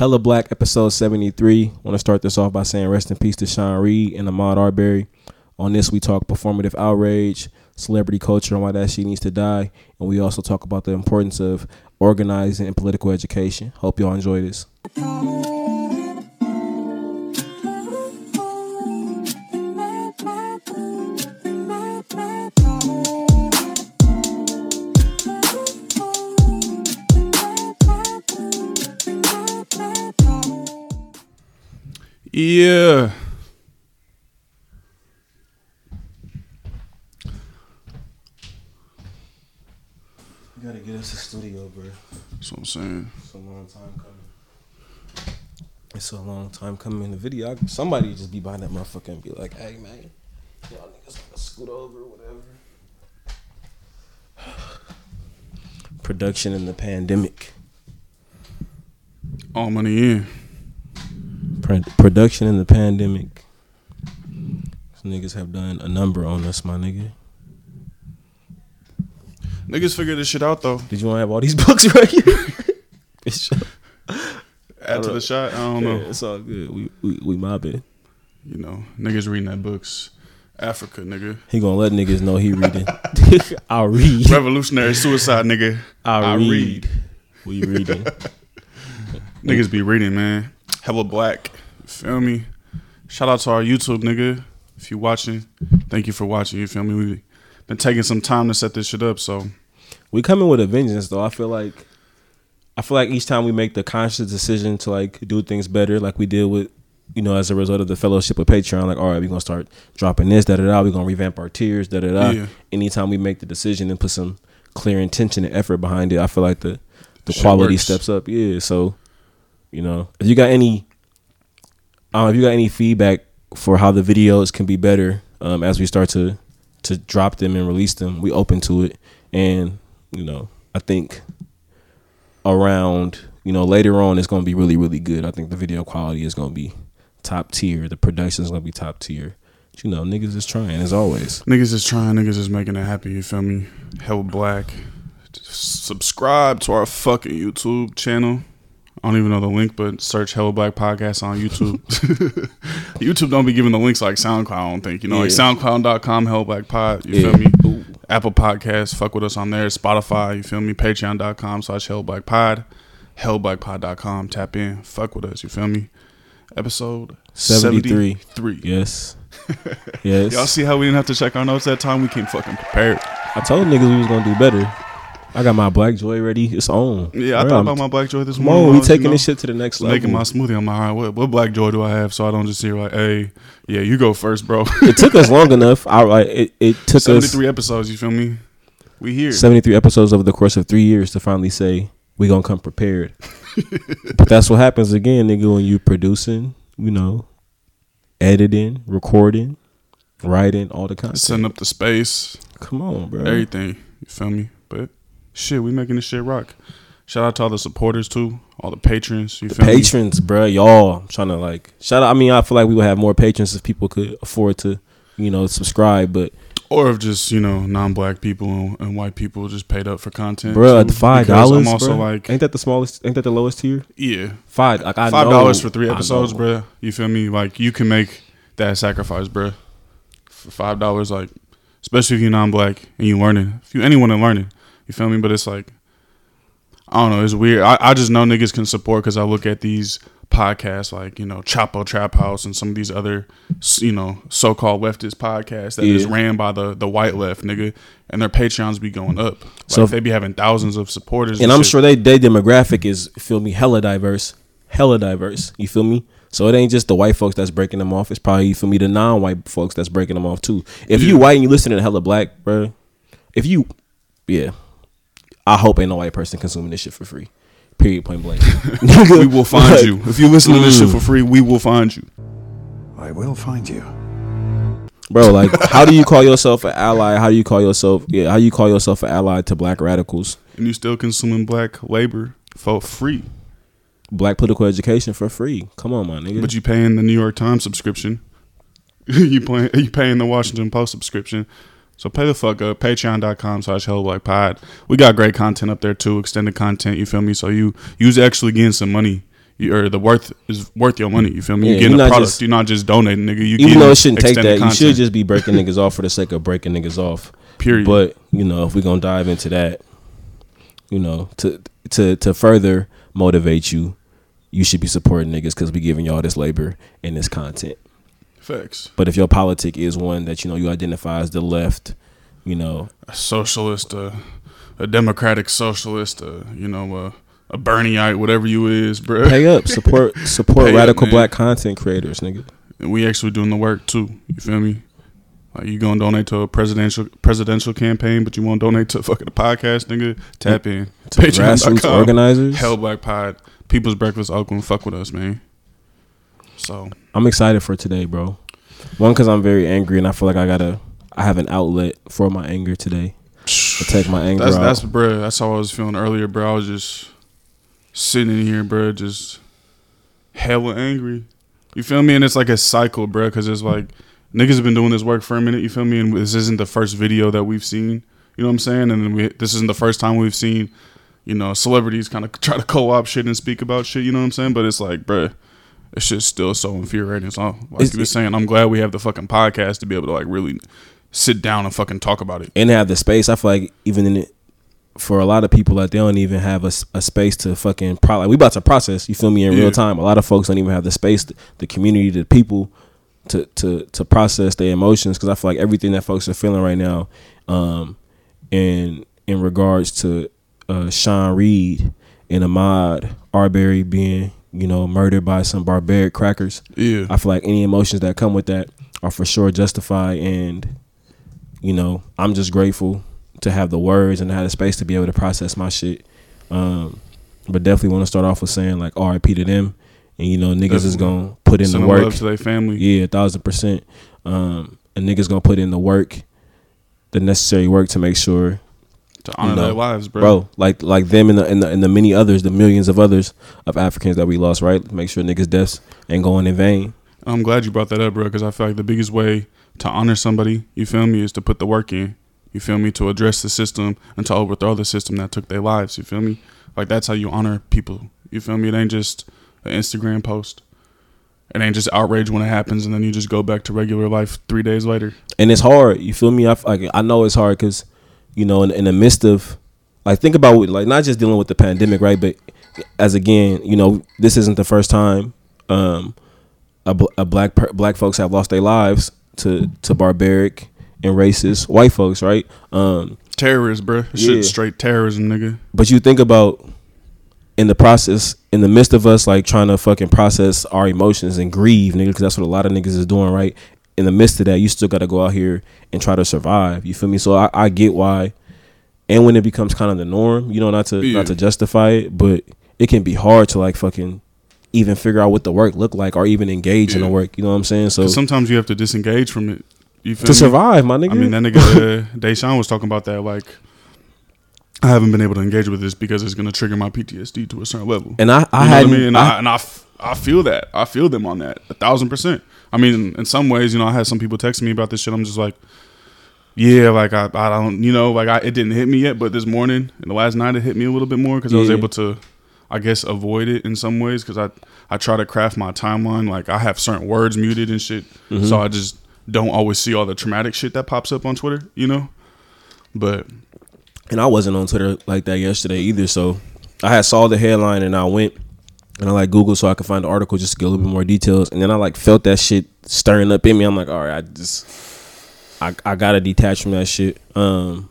Hella Black episode 73. Want to start this off by saying rest in peace to Sean Reed and Ahmaud Arbery. On this, we talk performative outrage, celebrity culture, and why that shit needs to die. And we also talk about the importance of organizing and political education. Hope y'all enjoy this. Yeah. You gotta get us a studio, bro. That's what I'm saying. It's a long time coming. It's a long time coming. In the video, I, somebody just be behind that motherfucker and be like, "Hey, man, y'all niggas gotta scoot over, whatever." Production in the pandemic. All money in. Pro- production in the pandemic. These niggas have done a number on us, my nigga. Niggas figure this shit out though. Did you want to have all these books right here? Add to the shot. I don't know. yeah, it's all good. We we, we mobbing. You know, niggas reading that books. Africa, nigga. He gonna let niggas know he reading. I'll read. Revolutionary suicide, nigga. I'll I read. read. We reading. Niggas be reading, man. Hella black. Feel me? Shout out to our YouTube, nigga. If you watching, thank you for watching. You feel me? We've been taking some time to set this shit up, so we coming with a vengeance though. I feel like I feel like each time we make the conscious decision to like do things better, like we did with you know, as a result of the fellowship with Patreon, like, all right, we're gonna start dropping this, da da da, we're gonna revamp our tiers, da da da. Yeah. Anytime we make the decision and put some clear intention and effort behind it, I feel like the the Shit quality works. steps up. Yeah. So, you know, if you got any um if you got any feedback for how the videos can be better, um, as we start to to drop them and release them, we open to it. And, you know, I think around, you know, later on it's gonna be really, really good. I think the video quality is gonna be top tier. The production is gonna be top tier. But, you know, niggas is trying as always. niggas is trying. Niggas is making it happen. You feel me? Hella black. Subscribe to our fucking YouTube channel. I don't even know the link, but search Hella Black Podcast on YouTube. YouTube don't be giving the links like SoundCloud, I don't think. You know, like Yeah. SoundCloud.com, Hella Black Pod. You Yeah. feel me? Ooh. Apple Podcasts, fuck with us on there. Spotify, you feel me? Patreon.com slash Hell Black Pod. Hellblackpod.com. Tap in. Fuck with us, you feel me? Episode 73. 73. Yes. Yes. Y'all see how we didn't have to check our notes that time? We came fucking prepared. I told niggas we was gonna do better. I got my black joy ready. It's on. Yeah, I thought I'm- about my black joy this morning. I we taking you know, this shit to the next level. Making my smoothie. I'm like, all right, what, what black joy do I have? So I don't just hear like, hey, yeah, you go first, bro. it took us long enough. I like it. It took us 73 episodes, you feel me? We here. 73 episodes over the course of three years to finally say we gonna come prepared. but that's what happens again, nigga, when you producing, you know, editing, recording, writing, all the content. Setting up the space, Come on, bro. everything. You feel me? But shit, we making this shit rock. Shout out to all the supporters too, all the patrons. You feel me? patrons, bro, y'all. I'm trying to like shout out. I mean, I feel like we would have more patrons if people could afford to, you know, subscribe. But Or if just you know non-black people and, and white people just paid up for content. bro, too. the five dollars. I'm also like, ain't that the smallest? Ain't that the lowest tier? yeah, Five. Like I five dollars for three episodes, bro. You feel me? Like you can make that sacrifice, bro. For five dollars, like especially if you're non-black and you learning. If you anyone in learning, you feel me? But it's like I don't know. It's weird. I, I just know niggas can support because I look at these podcasts like you know Chapo Trap House and some of these other you know so-called leftist podcasts that is Yeah. ran by the the white left nigga, and their Patreons be going up. Like So- they be having thousands of supporters, and I'm shit. sure they their demographic is feel me hella diverse, hella diverse. You feel me? So it ain't just the white folks that's breaking them off. It's probably you feel me the non-white folks that's breaking them off too. If you white and you listen to hella black, bro, if you, yeah, I hope ain't no white person consuming this shit for free. Period. Point blank. we will find Like, you if you listen to this shit mm. for free. We will find you. I will find you. bro. Like, how do you call yourself an ally? How do you call yourself? Yeah, how you call yourself an ally to black radicals? and you still consuming black labor for free, Black political education for free. Come on, my nigga. but you paying the New York Times subscription. you paying you paying the Washington Post subscription. So pay the fuck up. Patreon.com slash Pod. We got great content up there too, extended content, you feel me? So you you's actually getting some money. you, or the worth is worth your money. You feel me? Yeah, you getting you're a product. just- you're not just donating, nigga. You Even though it shouldn't take that, you should just be breaking niggas off for the sake of breaking niggas off. period. But you know, if we're gonna dive into that, you know, to to to further motivate you, you should be supporting niggas because we giving y'all this labor and this content. Facts. But if your politic is one that you know you identify as the left, you know, A socialist, a, a democratic socialist, a, you know, a, a Bernieite, whatever you is, bro. pay up, support support up, radical man. black content creators, nigga. And we actually doing the work too. You feel me? Like you gonna donate to a presidential presidential campaign, but you won't donate to fucking a podcast, nigga. Tap in. To grassroots organizers. Hell Black Pod. People's Breakfast Oakland. Fuck with us, man. So I'm excited for today, bro. One, because I'm very angry and I feel like I gotta, I have an outlet for my anger today. To take my anger that's out. that's bro. That's how I was feeling earlier, bro. I was just sitting in here, bro, just hella angry. You feel me? And it's like a cycle, bro, because it's like niggas have been doing this work for a minute. You feel me? And this isn't the first video that we've seen. You know what I'm saying? And then we, this isn't the first time we've seen, you know, celebrities kind of try to co-op shit and speak about shit. You know what I'm saying? But it's like, bro, it's just still so infuriating. So, like It's- you were saying, I'm glad we have the fucking podcast to be able to like really sit down and fucking talk about it. and have the space. I feel like even in it, for a lot of people, like they don't even have a, a space to fucking pro. Like we about to process. You feel me in Yeah. real time. A lot of folks don't even have the space, the, the community, the people to to to process their emotions. Because I feel like everything that folks are feeling right now, um, in in regards to uh, Sean Reed and Ahmaud Arbery being you know murdered by some barbaric crackers. Yeah. I feel like any emotions that come with that are for sure justified and you know, I'm just grateful to have the words and have the space to be able to process my shit. Um, but definitely want to start off with saying like RIP to them, and you know niggas is gonna put in the work. love to their family. Yeah, a thousand percent. Um, and niggas gonna put in the work, the necessary work to make sure, to honor their lives, bro. bro, like like them and the, and the and the many others, the millions of others of Africans that we lost, right? Make sure niggas' deaths ain't going in vain. I'm glad you brought that up, bro, because I feel like the biggest way to honor somebody, you feel me, is to put the work in. You feel me? To address the system and to overthrow the system that took their lives. You feel me? Like that's how you honor people. You feel me? It ain't just an Instagram post. It ain't just outrage when it happens and then you just go back to regular life three days later. and it's hard. You feel me? I like I know it's hard because you know in, in the midst of like think about like not just dealing with the pandemic, right? But as again, you know, this isn't the first time um, a, a black per- black folks have lost their lives to to barbaric and racist white folks, right? Um, Terrorists, bro. Shit, Yeah. straight terrorism, nigga. but you think about in the process, in the midst of us like trying to fucking process our emotions and grieve, nigga, because that's what a lot of niggas is doing, right? In the midst of that, you still got to go out here and try to survive. You feel me? So I, I get why, and when it becomes kind of the norm, you know, not to Yeah. not to justify it, but it can be hard to like fucking even figure out what the work look like or even engage in the work. You know what I'm saying? So sometimes you have to disengage from it. You to me? survive, my nigga. I mean, that nigga uh, Deshaun was talking about that. Like, I haven't been able to engage with this because it's gonna trigger my PTSD to a certain level. and I, I you know had I mean? And I, I, and I, f- I feel that. I feel them on that a thousand percent. I mean, in some ways, you know, I had some people texting me about this shit. I'm just like, yeah, like I, I don't, you know, like I, it didn't hit me yet, but this morning and the last night it hit me a little bit more because I was able to, I guess, avoid it in some ways because I, I try to craft my timeline. Like I have certain words muted and shit, Mm-hmm. so I just don't always see all the traumatic shit that pops up on Twitter, you know. But and I wasn't on Twitter like that yesterday either. So I had saw the headline and I went and I like Google so I could find the article just to get a little bit more details. And then I like felt that shit stirring up in me. I'm like, all right, I just I I gotta detach from that shit. Um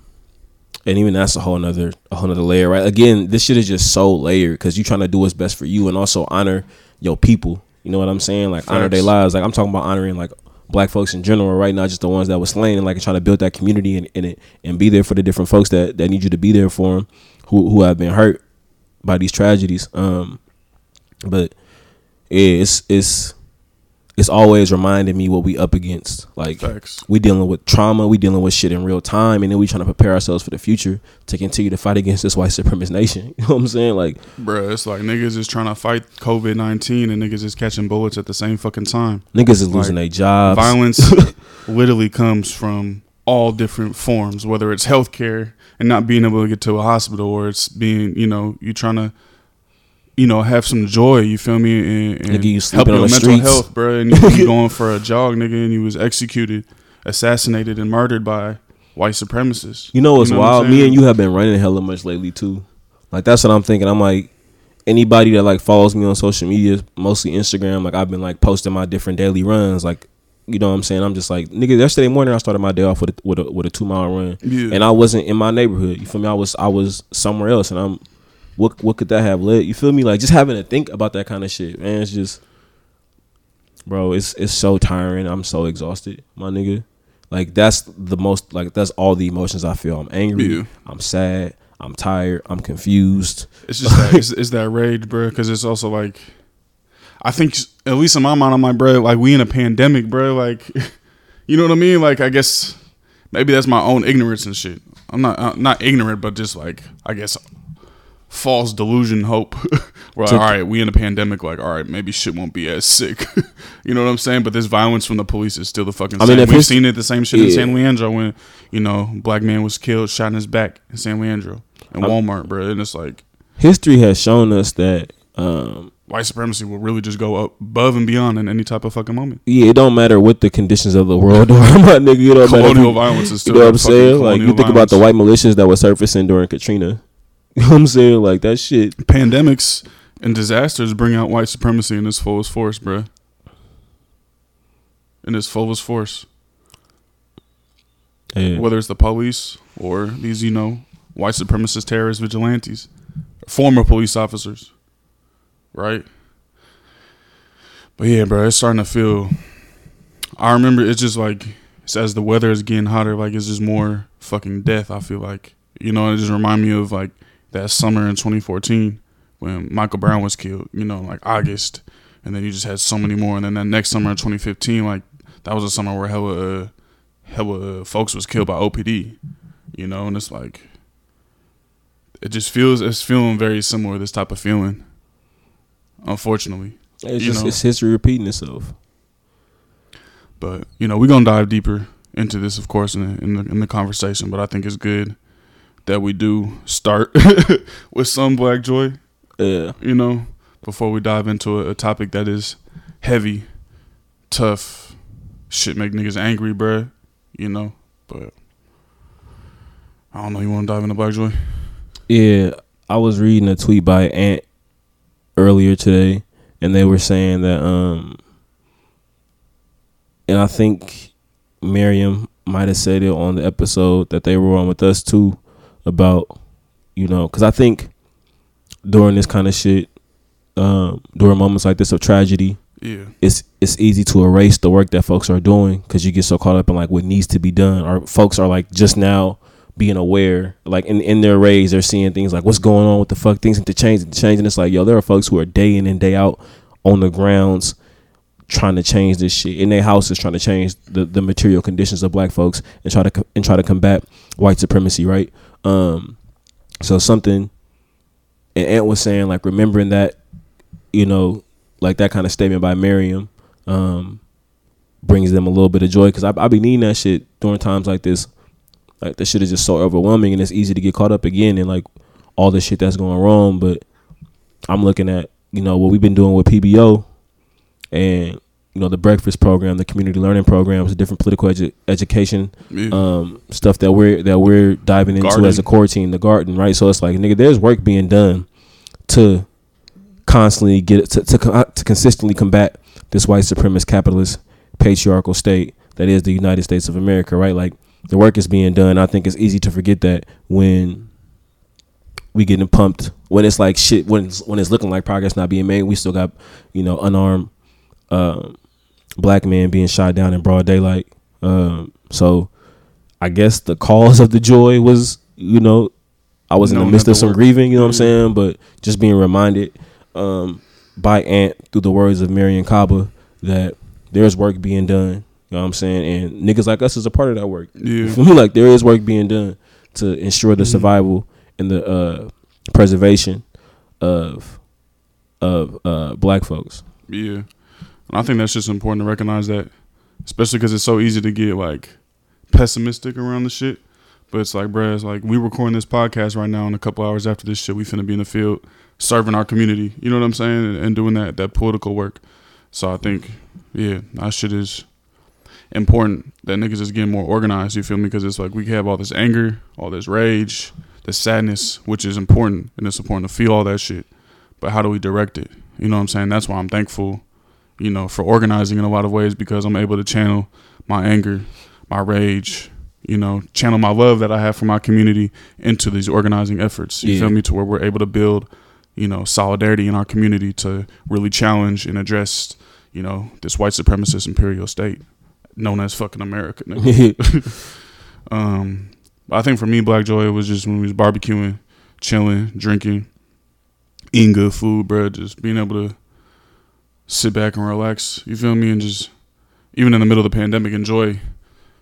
and even that's a whole nother a whole nother layer, right? Again, this shit is just so layered because you trying to do what's best for you and also honor your people. You know what I'm saying? Like honor their lives. Like I'm talking about honoring like black folks in general, right? Not just the ones that were slain and like trying to build that community and, and it and be there for the different folks that, that need you to be there for them who who have been hurt by these tragedies. Um but yeah, it's it's it's always reminding me what we up against. Like Facts. we dealing with trauma, we dealing with shit in real time, and then we trying to prepare ourselves for the future to continue to fight against this white supremacist nation. You know what I'm saying? Like Bruh, it's like niggas is trying to fight COVID nineteen and niggas is catching bullets at the same fucking time. niggas is losing Like, their jobs. Violence literally comes from all different forms, whether it's healthcare and not being able to get to a hospital, or it's being, you know, you trying to, you know, have some joy. You feel me? And, and you help your mental streets. health, bro. And you, you going for a jog, nigga, and you was executed, assassinated, and murdered by white supremacists. You know what's know what wild? Me and you have been running hella much lately too. Like that's what I'm thinking. I'm like anybody that like follows me on social media, mostly Instagram. Like I've been like posting my different daily runs. Like you know what I'm saying? I'm just like nigga. Yesterday morning I started my day off with a, with a with a two mile run, Yeah. and I wasn't in my neighborhood. You feel me? I was I was somewhere else, and I'm what what could that have led? You feel me? Like just having to think about that kind of shit, man. It's just, bro. It's it's so tiring. I'm so exhausted, my nigga. Like that's the most like that's all the emotions I feel. I'm angry. Yeah. I'm sad. I'm tired. I'm confused. It's just that it's, it's that rage, bro. Because it's also like, I think at least in my mind, I'm like, bro, like we in a pandemic, bro. Like, you know what I mean? Like, I guess maybe that's my own ignorance and shit. I'm not uh, not ignorant, but just like I guess false delusion, hope. Where like, all right, we in a pandemic. Like, all right, maybe shit won't be as sick. you know what I'm saying? But this violence from the police is still the fucking I same. mean, if We've seen it the same shit in San Leandro when you know black man was killed, shot in his back in San Leandro and Walmart, bro. And it's like History has shown us that um white supremacy will really just go up above and beyond in any type of fucking moment. yeah, it don't matter what the conditions of the world are, my nigga. You matter. if Colonial you- violence is still. You know what I'm saying? Like you think about the white militias that were surfacing during Katrina. You know what I'm saying? Like that shit. pandemics and disasters bring out white supremacy in its fullest force, bro. In its fullest force, Yeah. whether it's the police or these, you know, white supremacist terrorist vigilantes, former police officers, right? But yeah, bro, it's starting to feel. I remember it's just like it's as the weather is getting hotter, like it's just more fucking death. I feel like you know, it just remind me of like that summer in 2014 when Michael Brown was killed. You know, like August, and then you just had so many more. And then that next summer in 2015, like that was a summer where hella, uh, hella uh, folks was killed by OPD. You know, and it's like it just feels it's feeling very similar. This type of feeling, unfortunately. It's you just know. it's history repeating itself. But you know, we're gonna dive deeper into this, of course, in the, in the in the conversation. But I think it's good that we do start with some black joy. Yeah. You know, before we dive into a, a topic that is heavy, tough, shit make niggas angry, bruh. You know, but I don't know. You want to dive into black joy? Yeah. I was reading a tweet by Ant earlier today, and they were saying that um and I think Mariame might have said it on the episode that they were on with us too about you know because I think during this kind of shit um during moments like this of tragedy Yeah, it's it's easy to erase the work that folks are doing because you get so caught up in like what needs to be done or folks are like just now being aware like in, in their rays they're seeing things like what's going on? What the fuck? Things need to change. Need to change and it's like yo there are folks who are day in and day out on the grounds trying to change this shit in their houses trying to change the, the material conditions of black folks and try to and try to combat white supremacy right um so something and Ant was saying like remembering that you know like that kind of statement by Mariame um, brings them a little bit of joy because I, I be needing that shit during times like this. Like that shit is just so overwhelming and it's easy to get caught up again in like all the shit that's going wrong. But I'm looking at you know what we've been doing with PBO and you know the breakfast program, the community learning programs, the different political edu- education yeah. um, stuff that we're that we're diving into Garden. as a core team, the garden, right? So it's like, nigga, there's work being done to constantly get to to, to consistently combat this white supremacist capitalist patriarchal state that is the United States of America, right? Like the work is being done. I think it's easy to forget that when we getting pumped when it's like shit when it's, when it's looking like progress not being made. We still got you know unarmed um, black man being shot down in broad daylight. Um, so I guess the cause of the joy was you know I was in the midst of some grieving. You know what I'm saying? But just being reminded um, by Ant through the words of Mariame Kaba that there's work being done. You know what I'm saying? And niggas like us is a part of that work. Yeah. me? Like there is work being done to ensure the Mhm. survival and the uh, preservation of of uh, black folks. Yeah, and I think that's just important to recognize that, especially because it's so easy to get like pessimistic around the shit. But it's like, bruh, it's like we recording this podcast right now, and a couple hours after this shit, we finna be in the field serving our community. You know what I'm saying? And, and doing that that political work. So I think, yeah, that shit is important. That niggas is getting more organized. You feel me? Because it's like we have all this anger, all this rage, this sadness, which is important, and it's important to feel all that shit. But how do we direct it? You know what I'm saying? That's why I'm thankful, you know, for organizing in a lot of ways because I'm able to channel my anger, my rage, you know, channel my love that I have for my community into these organizing efforts. You Yeah. feel me? To where we're able to build, you know, solidarity in our community to really challenge and address, you know, this white supremacist imperial state known as fucking America. Um, I think for me, Black Joy it was just when we was barbecuing, chilling, drinking, eating good food, bro. Just being able to sit back and relax. You feel me? And just even in the middle of the pandemic, enjoy.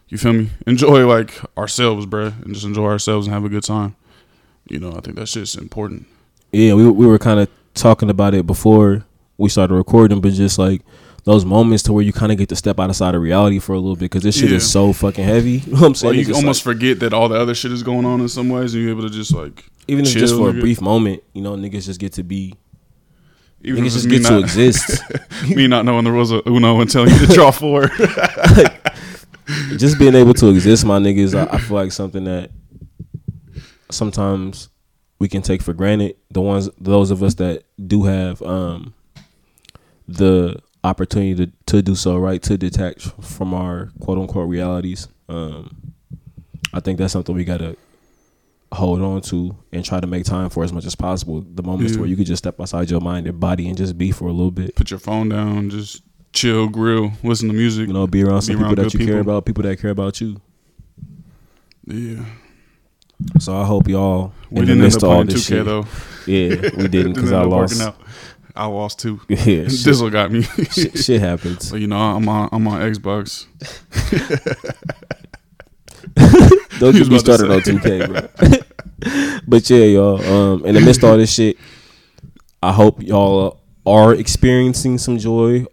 You feel me? Enjoy like ourselves, bro, and just enjoy ourselves and have a good time. You know, I think that shit's important. yeah, we we were kind of talking about it before we started recording, but just like those moments to where you kind of get to step outside of reality for a little bit because this shit Yeah. is so fucking heavy. You know what I'm saying? You just almost like- forget that all the other shit is going on in some ways, and you're able to just like even if just for a brief moment, you know, niggas just get to be, even it's just me get to not- exist. me not knowing the rules of Uno and telling you to draw four. just being able to exist, my niggas, I, I feel like something that sometimes we can take for granted. The ones, those of us that do have um, the opportunity to, to do so, right, to detach from our quote unquote realities. Um, I think that's something we gotta hold on to and try to make time for as much as possible. The moments Yeah. where you could just step outside your mind and body and just be for a little bit. Put your phone down, just chill, grill, listen to music. You know, be around some Be around people that you good care about, people that care about you. Yeah, So I hope y'all we didn't end up all playing this 2K shit. though. Yeah, we didn't because I lost. I lost too. Yeah, Dizzle got me. shit, shit happens. you know, I'm on I'm on Xbox. Don't get me started on 2K, bro. but yeah, y'all. Um, in the midst of all this shit, I hope y'all are experiencing some joy.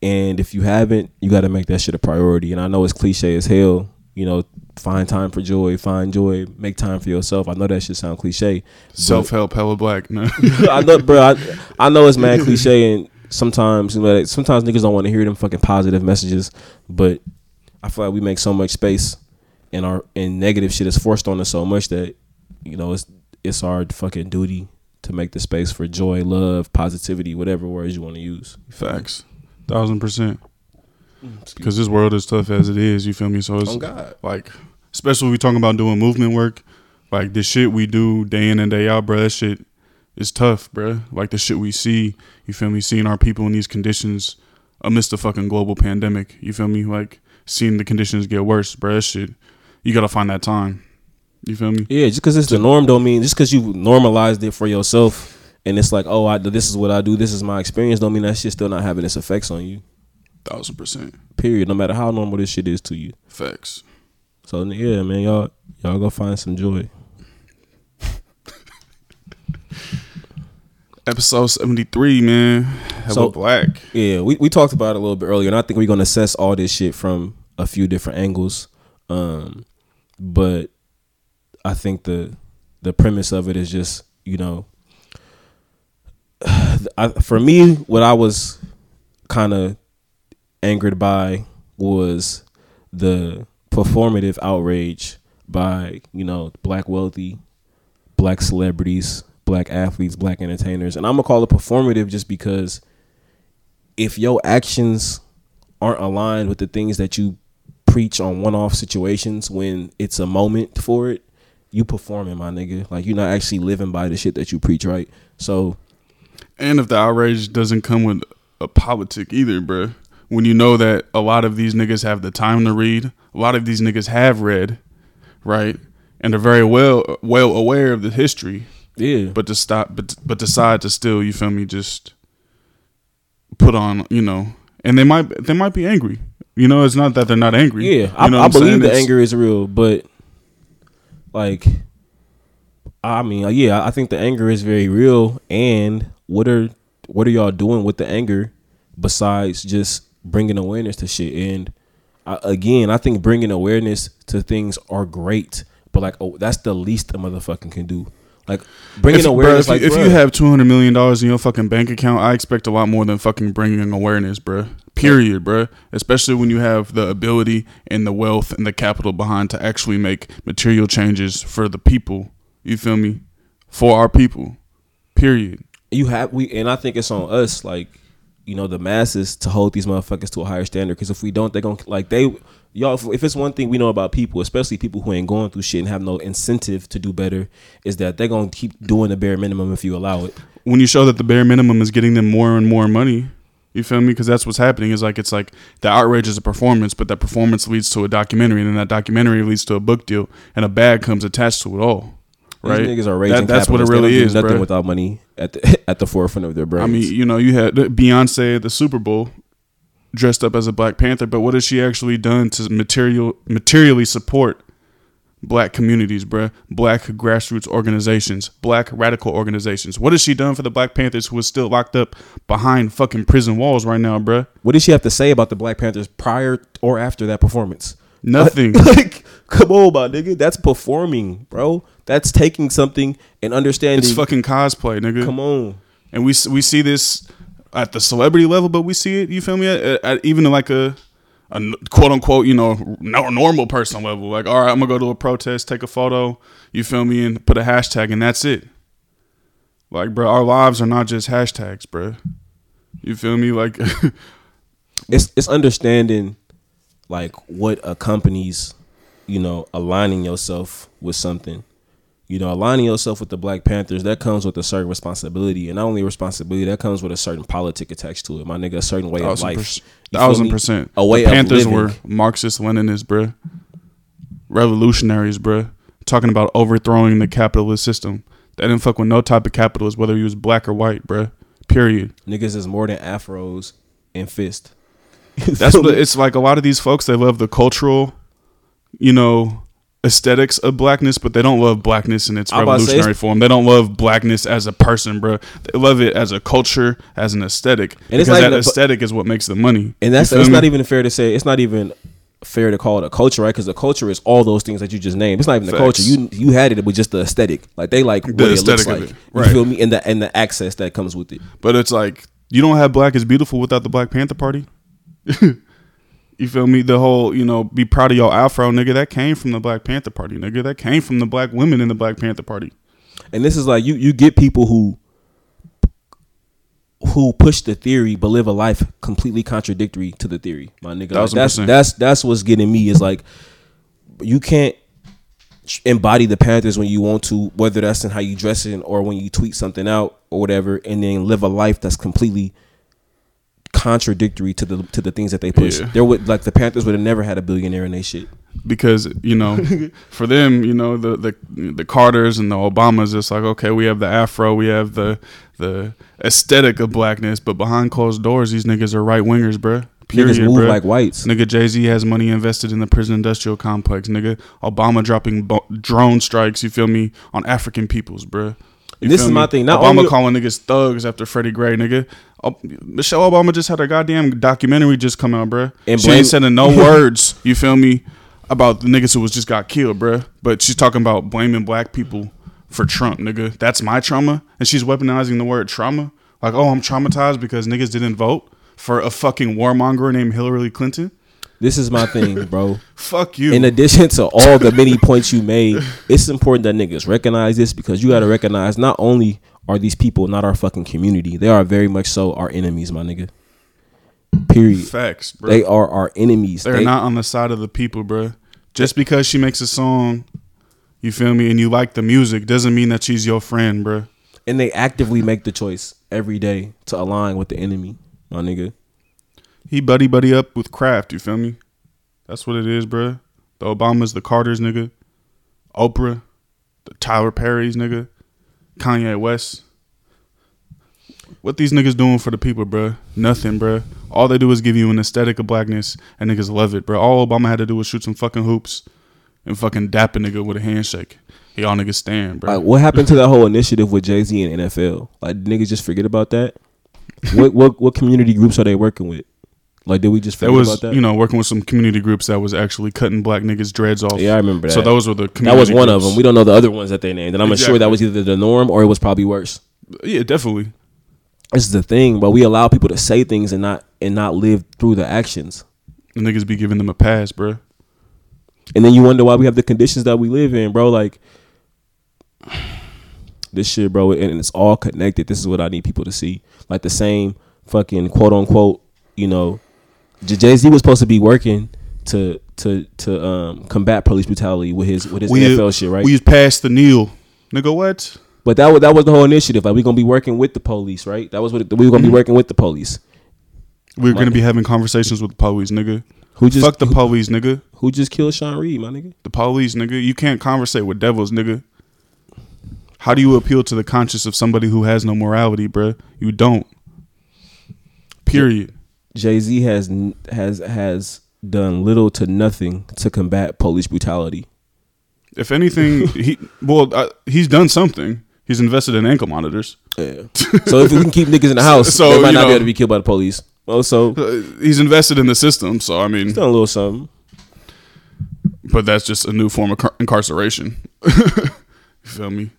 And if you haven't, you got to make that shit a priority. And I know it's cliche as hell. You know, find time for joy, find joy, make time for yourself. I know that shit sound cliche. Self help, hella black. No. I know, bro. I, I know it's mad cliche, and sometimes, you know, like, sometimes niggas don't want to hear them fucking positive messages. But I feel like we make so much space, and our and negative shit is forced on us so much that you know it's it's our fucking duty to make the space for joy, love, positivity, whatever words you want to use. You feel me? Facts, thousand percent. Mm. Because this world is tough as it is. You feel me? So it's Oh God. like, especially when we talking about doing movement work, like the shit we do day in and day out, bro. That shit is tough, bro. Like the shit we see, you feel me? Seeing our people in these conditions amidst the fucking global pandemic, you feel me? Like seeing the conditions get worse, bro. That shit, you gotta find that time. You feel me? Yeah, just because it's the norm don't mean just because you normalized it for yourself and it's like, oh, I, this is what I do, this is my experience, don't mean that shit still not having its effects on you. Thousand percent. Period. No matter how normal this shit is to you. Facts. So yeah, man, y'all y'all go find some joy. Episode seventy three, man. Hello, So- black. Yeah, we, we talked about it a little bit earlier, and I think we're gonna assess all this shit from a few different angles. Um, but I think the the premise of it is just you know, I, for me, what I was kind of angered by was the performative outrage by you know black wealthy, black celebrities, black athletes, black entertainers, and I'm gonna call it performative just because if your actions aren't aligned with the things that you preach on one-off situations when it's a moment for it, you performing, my nigga. Like you're not actually living by the shit that you preach, right? So And if the outrage doesn't come with a politic either, bruh. When you know that a lot of these niggas have the time to read, a lot of these niggas have read, right? And are very well well aware of the history, yeah, but to stop but but decide to still, you feel me, just put on, you know, and they might they might be angry. You know, it's not that they're not angry. yeah, You I, know I I'm believe saying? the It's- anger is real, but like, I mean, yeah, I think the anger is very real. And what are what are y'all doing with the anger besides just bringing awareness to shit? And I, again, I think bringing awareness to things are great, but like, oh, that's the least a motherfucking can do. Like bringing if, awareness. like if, you, if you have two hundred million dollars in your fucking bank account, I expect a lot more than fucking bringing awareness, bruh. Period, bruh. Especially when you have the ability and the wealth and the capital behind to actually make material changes for the people. You feel me? For our people. Period. you have we, and I think it's on us, like you know, the masses to hold these motherfuckers to a higher standard. Because if we don't, they're gonna like they y'all. If, if it's one thing we know about people, especially people who ain't going through shit and have no incentive to do better, is that they're gonna keep doing the bare minimum if you allow it. when you show that the bare minimum is getting them more and more money, you feel me? Because that's what's happening. Is like it's like the outrage is a performance, but that performance leads to a documentary, and then that documentary leads to a book deal, and a bag comes attached to it all. Right? These niggas are raging. That- that's what it really is, Nothing bruh. without money at the at the forefront of their brains. I mean, you know, you had Beyonce at the Super Bowl dressed up as a Black Panther, but what has she actually done to material materially support black communities, bruh? Black grassroots organizations, black radical organizations. What has she done for the Black Panthers who is still locked up behind fucking prison walls right now, bruh? what did she have to say about the Black Panthers prior or after that performance? Nothing. like, come on, my nigga. That's performing, bro. That's taking something and understanding. It's fucking cosplay, nigga. come on. And we we see this at the celebrity level, but we see it. You feel me? At, at, even like a, a quote unquote, you know, no, normal person level. Like, all right, I'm gonna go to a protest, take a photo. You feel me? And put a hashtag, and that's it. Like, bro, our lives are not just hashtags, bro. You feel me? Like, It's it's understanding like what accompanies, you know, aligning yourself with something. You know, aligning yourself with the Black Panthers, that comes with a certain responsibility. And not only responsibility, that comes with a certain politic attached to it. My nigga, a certain way of life. feel Thousand percent. A way the Panthers were Marxist Leninists, bruh. Revolutionaries, bruh. Talking about overthrowing the capitalist system. That didn't fuck with no type of capitalist, whether he was black or white, bruh. Period. Niggas is more than afros and fist. That's what it's like. A lot of these folks, they love the cultural, you know, aesthetics of blackness, but they don't love blackness in its I'm about to say revolutionary form. They don't love blackness as a person, bruh. They love it as a culture, as an aesthetic. And it's because that a- aesthetic is what makes the money. And that's it's me? not even fair to say. It's not even fair to call it a culture, right? Because the culture is all those things that you just named. It's not even the culture. You you had it with just the aesthetic. Like they like what The it looks like. it, You right. feel me? And the and the access that comes with it. But it's like you don't have black is beautiful without the Black Panther Party. you feel me? The whole, you know, be proud of your afro, nigga. That came from the Black Panther Party, nigga. That came from the black women in the Black Panther Party. And this is like you you get people who who push the theory but live a life completely contradictory to the theory, my nigga. Like, that's that's that's what's getting me is like you can't embody the Panthers when you want to, whether that's in how you dress in or when you tweet something out or whatever, and then live a life that's completely contradictory to the to the things that they push. Yeah. There would like the Panthers would have never had a billionaire in their shit. because you know for them you know the the the Carters and the Obamas it's like okay we have the afro we have the the aesthetic of blackness but behind closed doors these niggas are right wingers bruh Period, Niggas move bruh. like whites. Nigga, Jay Z has money invested in the prison industrial complex. Nigga, Obama dropping bo- drone strikes. You feel me on African peoples, bruh. You this is my thing, not Obama only- calling niggas thugs after Freddie Gray, nigga. Oh, Michelle Obama just had a goddamn documentary just come out, bruh. And she blame- ain't saying no words. You feel me about the niggas who was just got killed, bruh. But she's talking about blaming black people for Trump, nigga. That's my trauma, and she's weaponizing the word trauma. Like, oh, I'm traumatized because niggas didn't vote for a fucking warmonger named Hillary Clinton. This is my thing, bro. Fuck you. in addition to all the many points you made, it's important that niggas recognize this because you got to recognize not only are these people not our fucking community, they are very much so our enemies, my nigga. Period. Facts, bro. They are our enemies. They're They- not on the side of the people, bro. Just because she makes a song, you feel me, and you like the music, doesn't mean that she's your friend, bro. and they actively make the choice every day to align with the enemy, my nigga. He buddy buddy up with Kraft, you feel me? That's what it is, bro. The Obamas, the Carters, nigga. Oprah, the Tyler Perry's, nigga. Kanye West. What these niggas doing for the people, bro? Nothing, bro. All they do is give you an aesthetic of blackness, and niggas love it, bro. All Obama had to do was shoot some fucking hoops and fucking dap a nigga with a handshake. Y'all niggas stand, bro. Like, what happened to that whole initiative with Jay Z and NFL? Like, niggas just forget about that. what what what community groups are they working with? Like, did we just That forget was about that? you know working with some community groups that was actually cutting black niggas dreads off. yeah, I remember that. So those were the that was one of them. We don't know the other ones that they named, and I'm sure that was either the norm or it was probably worse. yeah, definitely. This is the thing, but we allow people to say things and not and not live through the actions. The niggas be giving them a pass, bro. And then you wonder why we have the conditions that we live in, bro. Like this shit, bro, and it's all connected. This is what I need people to see. Like the same fucking quote unquote, you know, Jay Z was supposed to be working to to to um combat police brutality with his with his NFL shit, right? We just passed the kneel, nigga. What? but that was that was the whole initiative. Like we gonna be working with the police, right? That was what it, we were gonna be Mm-hmm. working with the police. We're gonna Like- be having conversations with the police, nigga. Who just Fuck the who, police, nigga. who just killed Sean Reed, my nigga? The police, nigga. You can't conversate with devils, nigga. How do you appeal to the conscience of somebody who has no morality, bruh? You don't. Period. Jay Z has has has done little to nothing to combat police brutality. If anything, he well, uh, he's done something. He's invested in ankle monitors. Yeah. so if we can keep niggas in the house, So, they might not know- be able to be killed by the police. Also, Uh, He's invested in the system, so I mean, he's done a little something. but that's just a new form of car- incarceration. you feel me?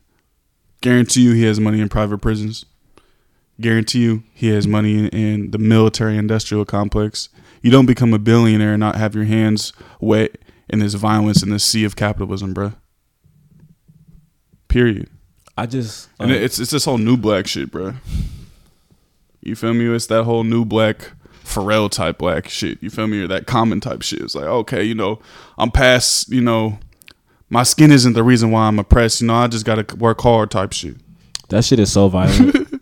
Guarantee you, he has money in private prisons. Guarantee you, he has money in, in the military-industrial complex. You don't become a billionaire and not have your hands wet in this violence in this sea of capitalism, bruh. Period. I just And it's it's this whole new black shit, bro. You feel me? It's that whole new black Pharrell type black shit. You feel me? Or that Common type shit. It's like, okay, you know, I'm past, you know, my skin isn't the reason why I'm oppressed. You know, I just gotta work hard type shit. that shit is so violent.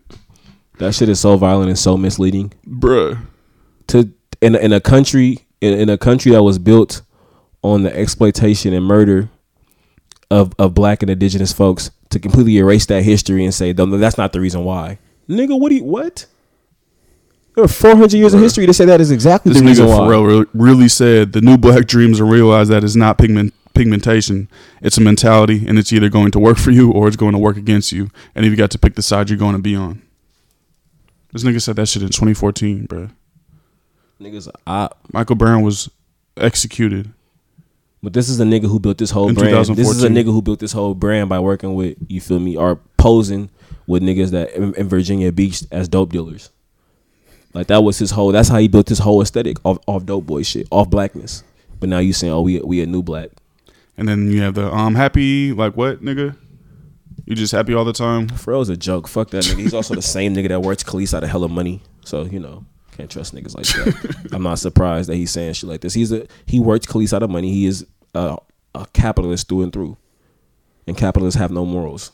that shit is so violent and so misleading. Bruh. To in in a country in, in a country that was built on the exploitation and murder of of black and indigenous folks to completely erase that history and say, "No, that's not the reason why." Nigga, what do you what? There are 400 years of history to say that is exactly This the reason nigga why. Pharrell really said the new black dreams and realize that it's not pigment pigmentation. It's a mentality and it's either going to work for you or it's going to work against you. And if you got to pick the side you're going to be on. This nigga said that shit in 2014, bruh. Niggas, I, Michael Brown was executed. But this is a nigga who built this whole In brand. This is a nigga who built this whole brand by working with you feel me or posing with niggas that in, in Virginia Beach as dope dealers. Like that was his whole. That's how he built his whole aesthetic off off dope boy shit, off blackness. But now you saying, oh, we we a new black. And then you have the um happy like what nigga? You just happy all the time? Pharrell's a joke. Fuck that nigga. He's also the same nigga that works Kelis out of hella money. So you know, can't trust niggas like that. I'm not surprised that he's saying shit like this. He's a he works Kelis out of money. He is a, a capitalist through and through, and capitalists have no morals.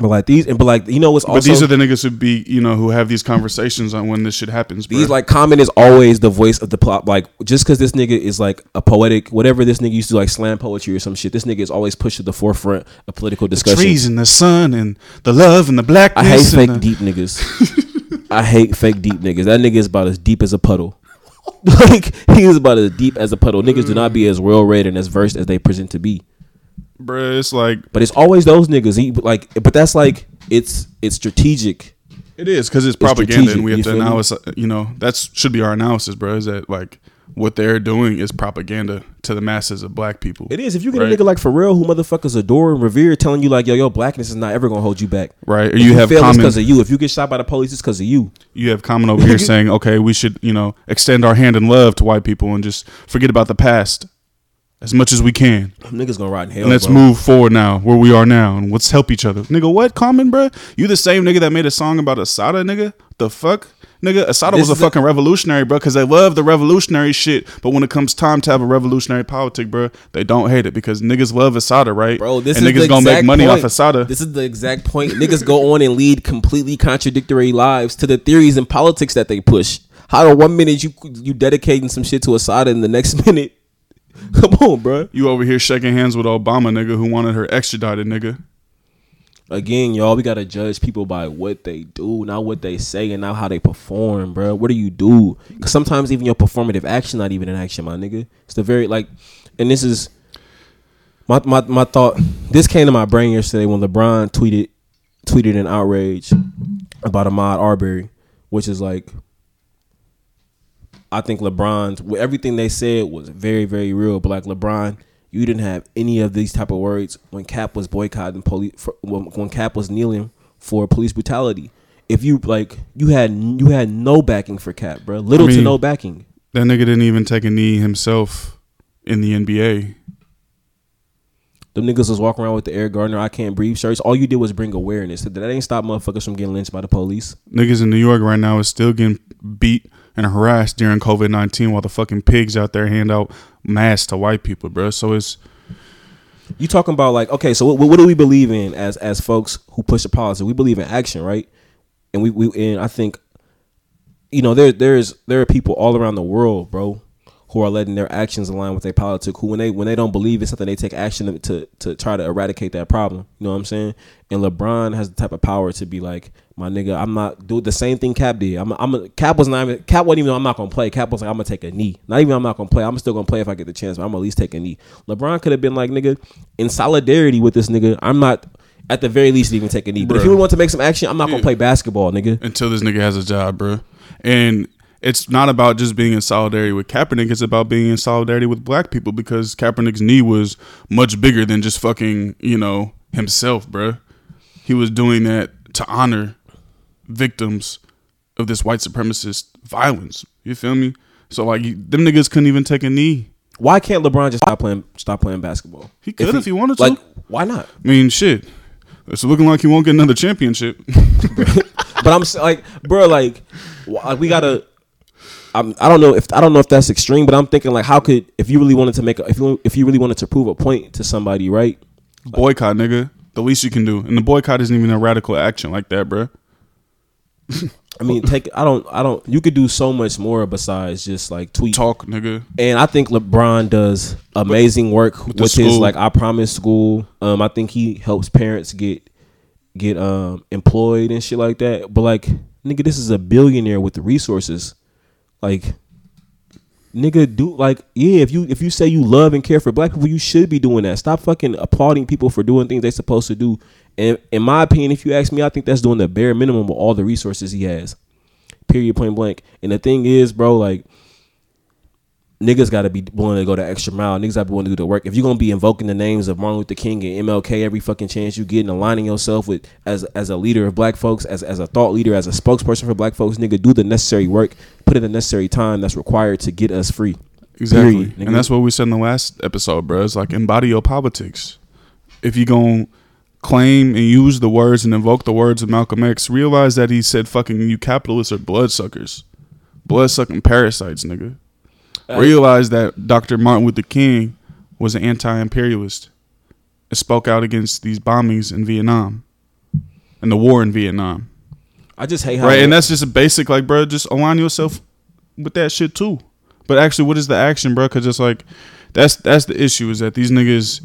But like these, and but like you know what's also but these are the niggas who be you know who have these conversations on when this shit happens. These like Common is always the voice of the plot. Like just because this nigga is like a poetic, whatever this nigga used to like slam poetry or some shit. This nigga is always pushed to the forefront of political discussion. The trees and the sun and the love and the blackness. I hate fake the- deep niggas. I hate fake deep niggas. That nigga is about as deep as a puddle. like he is about as deep as a puddle. Niggas do not be as well read and as versed as they present to be. Bruh. It's like But it's always those niggas. He like, but that's like it's it's strategic. it is because it's propaganda, and we have to analyze. You know, that should be our analysis, bro. Is that like what they're doing is propaganda to the masses of black people. It is. If you get Right. a nigga like Pharrell who motherfuckers adore and revere, telling you like, yo, yo, blackness is not ever gonna hold you back. right? Or If you have fail, because of you. If you get shot by the police, it's because of you. you have Common over here saying, okay, we should, you know, extend our hand in love to white people and just forget about the past as much as we can. Niggas gonna rot in hell. And let's bro. move forward now, where we are now, and let's help each other. Nigga, what? Common, bro? You the same nigga that made a song about Assata, nigga? The fuck? Nigga, Assata This was a fucking revolutionary, bro, because they love the revolutionary shit. But when it comes time to have a revolutionary politic, bro, they don't hate it because niggas love Assata, right? Bro, this and is niggas the gonna make money point. off Assata. This is the exact point. Niggas go on and lead completely contradictory lives to the theories and politics that they push. How the one minute you you dedicating some shit to Assata, and the next minute, come on, bro. you over here shaking hands with Obama, nigga, who wanted her extradited, nigga. Again, y'all, we gotta judge people by what they do, not what they say, and not how they perform, bro. What do you do? Because sometimes even your performative action, not even an action, my nigga. It's the very like, and this is my my my thought. This came to my brain yesterday when LeBron tweeted tweeted an outrage about Ahmaud Arbery, which is like I think LeBron's everything they said was very very real. But like LeBron, you didn't have any of these type of words when Kap was boycotting police when, when Kap was kneeling for police brutality. If you like, you had you had no backing for Kap, bro. Little I to no backing. That nigga didn't even take a knee himself in the NBA. Them niggas was walking around with the Eric Garner I can't breathe shirts. All you did was bring awareness. That ain't stop motherfuckers from getting lynched by the police. Niggas in New York right now is still getting beat and harassed during COVID nineteen while the fucking pigs out there hand out masks to white people, bro. So it's You talking about like okay, so what, what do we believe in as as folks who push the policy? We believe in action, right? And we we and I think you know there there's there are people all around the world, bro, who are letting their actions align with their politics. Who when they when they don't believe in something, they take action to to try to eradicate that problem. You know what I'm saying? And LeBron has the type of power to be like, my nigga, I'm not do the same thing Kap did. I'm I'm a, Kap was not even Kap wasn't even I'm not gonna play. Kap was like I'm gonna take a knee. Not even I'm not gonna play. I'm still gonna play if I get the chance. But I'm gonna at least take a knee. LeBron could have been like nigga in solidarity with this nigga. I'm not. At the very least, even take a knee. But if you want to make some action, I'm not gonna play basketball, nigga. until this nigga has a job, bro. And it's not about just being in solidarity with Kaepernick. It's about being in solidarity with black people because Kaepernick's knee was much bigger than just fucking, you know, himself, bro. He was doing that to honor victims of this white supremacist violence. You feel me? So like, you- them niggas couldn't even take a knee. Why can't LeBron just stop playing stop playing basketball? He could if he wanted to. Like, why not? I mean, shit. It's looking like he won't get another championship. But I'm like, bro, like, like, we gotta. I'm, I don't know if I don't know if that's extreme, but I'm thinking like, how could if you really wanted to make a, if you if you really wanted to prove a point to somebody, right? boycott, nigga. The least you can do. And the boycott isn't even a radical action like that, bro. I mean, take I don't I don't. You could do so much more besides just like tweet. Talk, nigga. And I think LeBron does amazing work with, the his like I promise school. Um, I think he helps parents get get um employed and shit like that. But like, nigga, this is a billionaire with the resources. Like, nigga, do like yeah. If you if you say you love and care for black people, you should be doing that. Stop fucking applauding people for doing things they're supposed to do. And in my opinion, if you ask me, I think that's doing the bare minimum with all the resources he has. Period, point blank. And the thing is, bro, like niggas got to be willing to go the extra mile. Niggas got to be willing to do the work. If you're gonna be invoking the names of Martin Luther King and MLK every fucking chance you get, and aligning yourself with as as a leader of black folks, as as a thought leader, as a spokesperson for black folks, nigga, do the necessary work, put in the necessary time that's required to get us free. Exactly. Period, and that's what we said in the last episode, bro. It's like embody your politics. If you're going to claim and use the words and invoke the words of Malcolm X, realize that he said fucking you capitalists are bloodsuckers. Blood-sucking parasites, nigga. Uh, realize that Dr. Martin Luther King was an anti-imperialist. and spoke out against these bombings in Vietnam and the war in Vietnam. I just hate how Right, and that's just a basic, like, bro, just align yourself with that shit too. But actually, what is the action, bro? Because it's like, that's that's the issue is that these niggas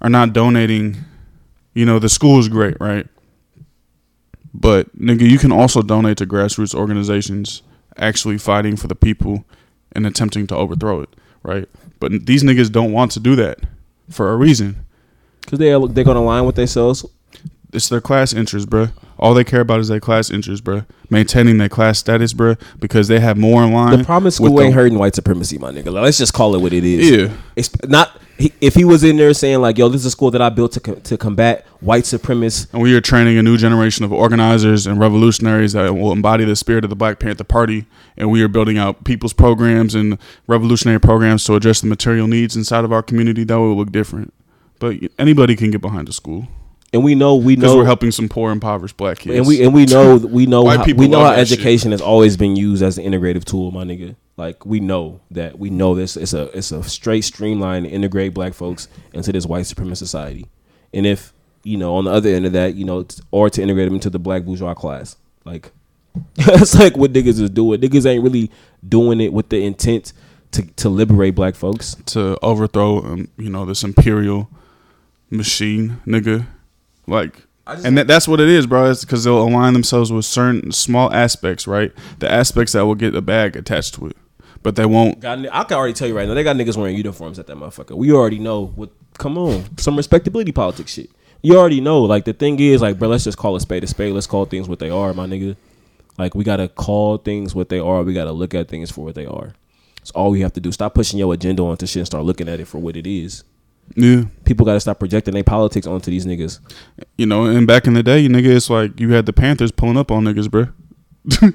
are not donating. You know, the school is great, right? But nigga, you can also donate to grassroots organizations actually fighting for the people and attempting to overthrow it, right? But these niggas don't want to do that for a reason. because they are, they're gonna align with themselves. It's their class interest, bruh. All they care about is their class interest, bruh. Maintaining their class status, bruh, because they have more in line. The problem is school ain't hurting white supremacy, my nigga. Like, let's just call it what it is. Yeah. It's not he, if he was in there saying like, "Yo, this is a school that I built to co- to combat white supremacists." And we are training a new generation of organizers and revolutionaries that will embody the spirit of the Black Panther Party. And we are building out people's programs and revolutionary programs to address the material needs inside of our community that will look different. But anybody can get behind the school And we know we know we're helping some poor, impoverished Black kids. and we and we know we know how, we know how that shit. education has always been used as an integrative tool, my nigga. Like we know that we know this. It's a it's a straight streamline to integrate black folks into this white supremacist society. And if you know on the other end of that, you know, or to integrate them into the black bourgeois class, like that's like what niggas is doing. Niggas ain't really doing it with the intent to to liberate black folks. to overthrow, um, you know, this imperial machine, nigga. Like, and that, that's what it is, bro. It's because they'll align themselves with certain small aspects, right? The aspects that will get a bag attached to it, but they won't. Got, I can already tell you right now, they got niggas wearing uniforms at that motherfucker. We already know what. Come on, some respectability politics shit. You already know. Like the thing is, like, bro, let's just call a spade a spade. Let's call things what they are, my nigga. Like we gotta call things what they are. We gotta look at things for what they are. It's all we have to do. Stop pushing your agenda onto shit and start looking at it for what it is. Yeah. People got to stop projecting their politics onto these niggas. You know, and back in the day, nigga, it's like you had the Panthers pulling up on niggas, bro.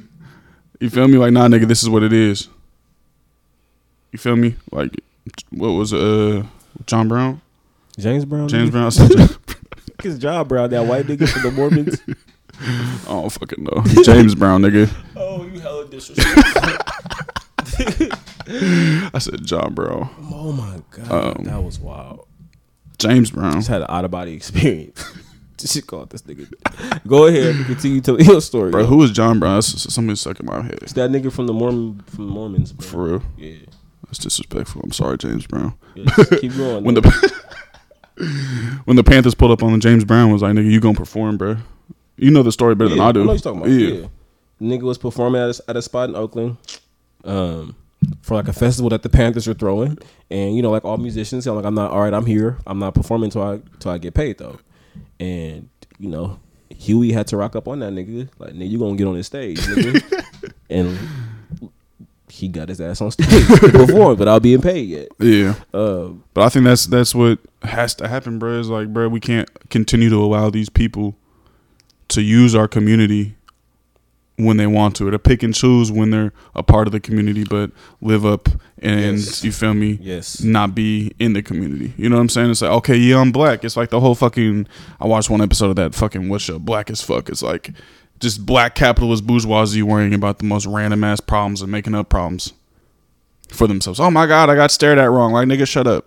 you feel me? Like, nah, nigga, this is what it is. You feel me? Like, what was uh John Brown? James Brown. James nigga? Brown. said- His job, bro. That white nigga from the Mormons. I don't fucking know. James Brown, nigga. oh, you hella disrespectful. I said John Brown. oh my god, Um, that was wild. James Brown. Just had an out of body experience. Just called this nigga. Go ahead, and continue telling your story. Bro, who is John Brown? That's something stuck in my head. It's that nigga from the Mormon from the Mormons. Bro. For real. Yeah. That's disrespectful. I'm sorry, James Brown. yeah just keep going. When the when the Panthers pulled up on the James Brown was like, nigga, you gonna perform, bro. You know the story better than I do. know what you're talking about. Yeah. Yeah. Nigga was performing at a, at a spot in Oakland, um, for like a festival that the Panthers were throwing, and you know, like all musicians, I'm like, I'm not all right. I'm here. I'm not performing until I till I get paid though, and you know, Huey had to rock up on that nigga. Like, nigga, you gonna get on this stage, nigga, and he got his ass on stage perform without being paid yet. Yeah. Uh, But I think that's that's what has to happen, bro. Is like, bro, we can't continue to allow these people to use our community when they want to, to pick and choose when they're a part of the community, but live up and Yes. you feel me, yes, not be in the community. You know what I'm saying? It's like, okay, yeah, I'm black. It's like the whole fucking. I watched one episode of that fucking what show, Black as Fuck. It's like just black capitalist bourgeoisie worrying about the most random ass problems and making up problems for themselves. Oh my god, I got stared at wrong. Like nigga, shut up.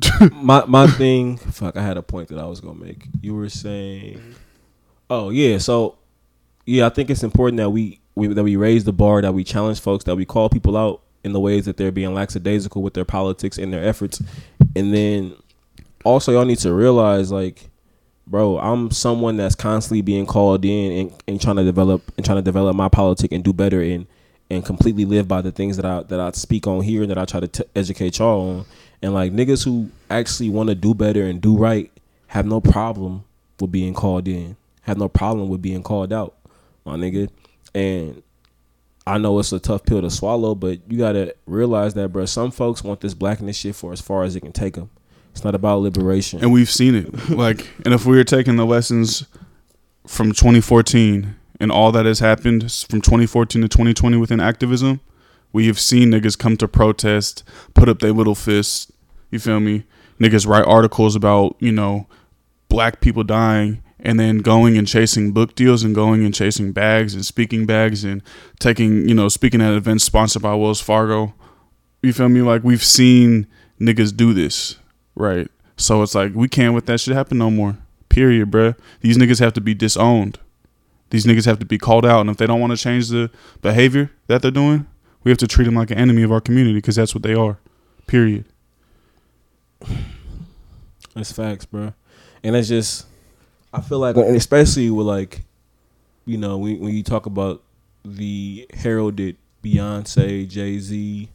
my my thing. Fuck, I had a point that I was gonna make. You were saying, oh yeah, so yeah, I think it's important that we, we that we raise the bar, that we challenge folks, that we call people out in the ways that they're being lackadaisical with their politics and their efforts, and then also y'all need to realize like. Bro, I'm someone that's constantly being called in and, and trying to develop and trying to develop my politic and do better and and completely live by the things that I that I speak on here and that I try to t- educate y'all on. And like niggas who actually want to do better and do right have no problem with being called in. Have no problem with being called out, my nigga. And I know it's a tough pill to swallow, but you gotta realize that, bro. Some folks want this blackness shit for as far as it can take them. It's not about liberation. And we've seen it. Like, and if we were taking the lessons from 2014 and all that has happened from 2014 to 2020 within activism, we have seen niggas come to protest, put up their little fists. You feel me? Niggas write articles about, you know, black people dying and then going and chasing book deals and going and chasing bags and speaking bags and taking, you know, speaking at events sponsored by Wells Fargo. You feel me? Like we've seen niggas do this, right? So it's like we can't let that shit happen no more. Period, bruh. These niggas have to be disowned. These niggas have to be called out, and if they don't want to change the behavior that they're doing, we have to treat them like an enemy of our community because that's what they are. Period. That's facts, bro. And it's just, I feel like, and especially with like, you know, when, when you talk about the heralded Beyonce, Jay Z,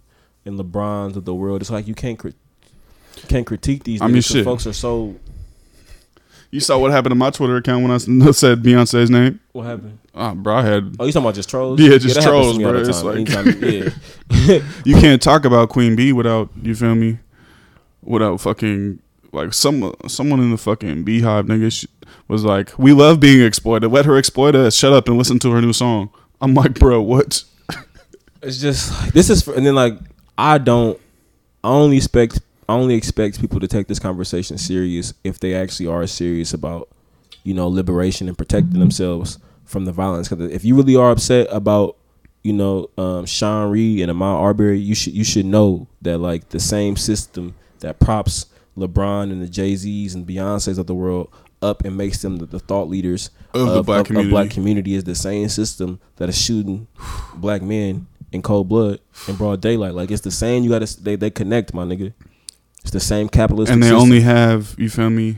and LeBrons of the world, it's like you can't crit- can't critique these. I mean, shit. folks are so. You saw what happened to my Twitter account when I said Beyonce's name? What happened? Ah, bro, I had. Oh, you talking about just trolls? Yeah, just happens trolls, to me all bro. It's like- Anytime- yeah. You can't talk about Queen Bey without you feel me, without fucking like some someone in the fucking beehive nigga was like, we love being exploited. Let her exploit us. Shut up and listen to her new song. I'm like, bro, what? it's just like, this is for, and then like I don't I only expect only expect people to take this conversation serious if they actually are serious about you know liberation and protecting themselves from the violence because if you really are upset about you know um, Sean Reed and Ahmaud Arbery you should you should know that like the same system that props LeBron and the Jay Z's and Beyonces of the world up and makes them the, the thought leaders Of the black of black community. community is the same system that is shooting black men in cold blood in broad daylight. Like it's the same. You got to they they connect, my nigga. It's the same capitalist. and they only have you feel me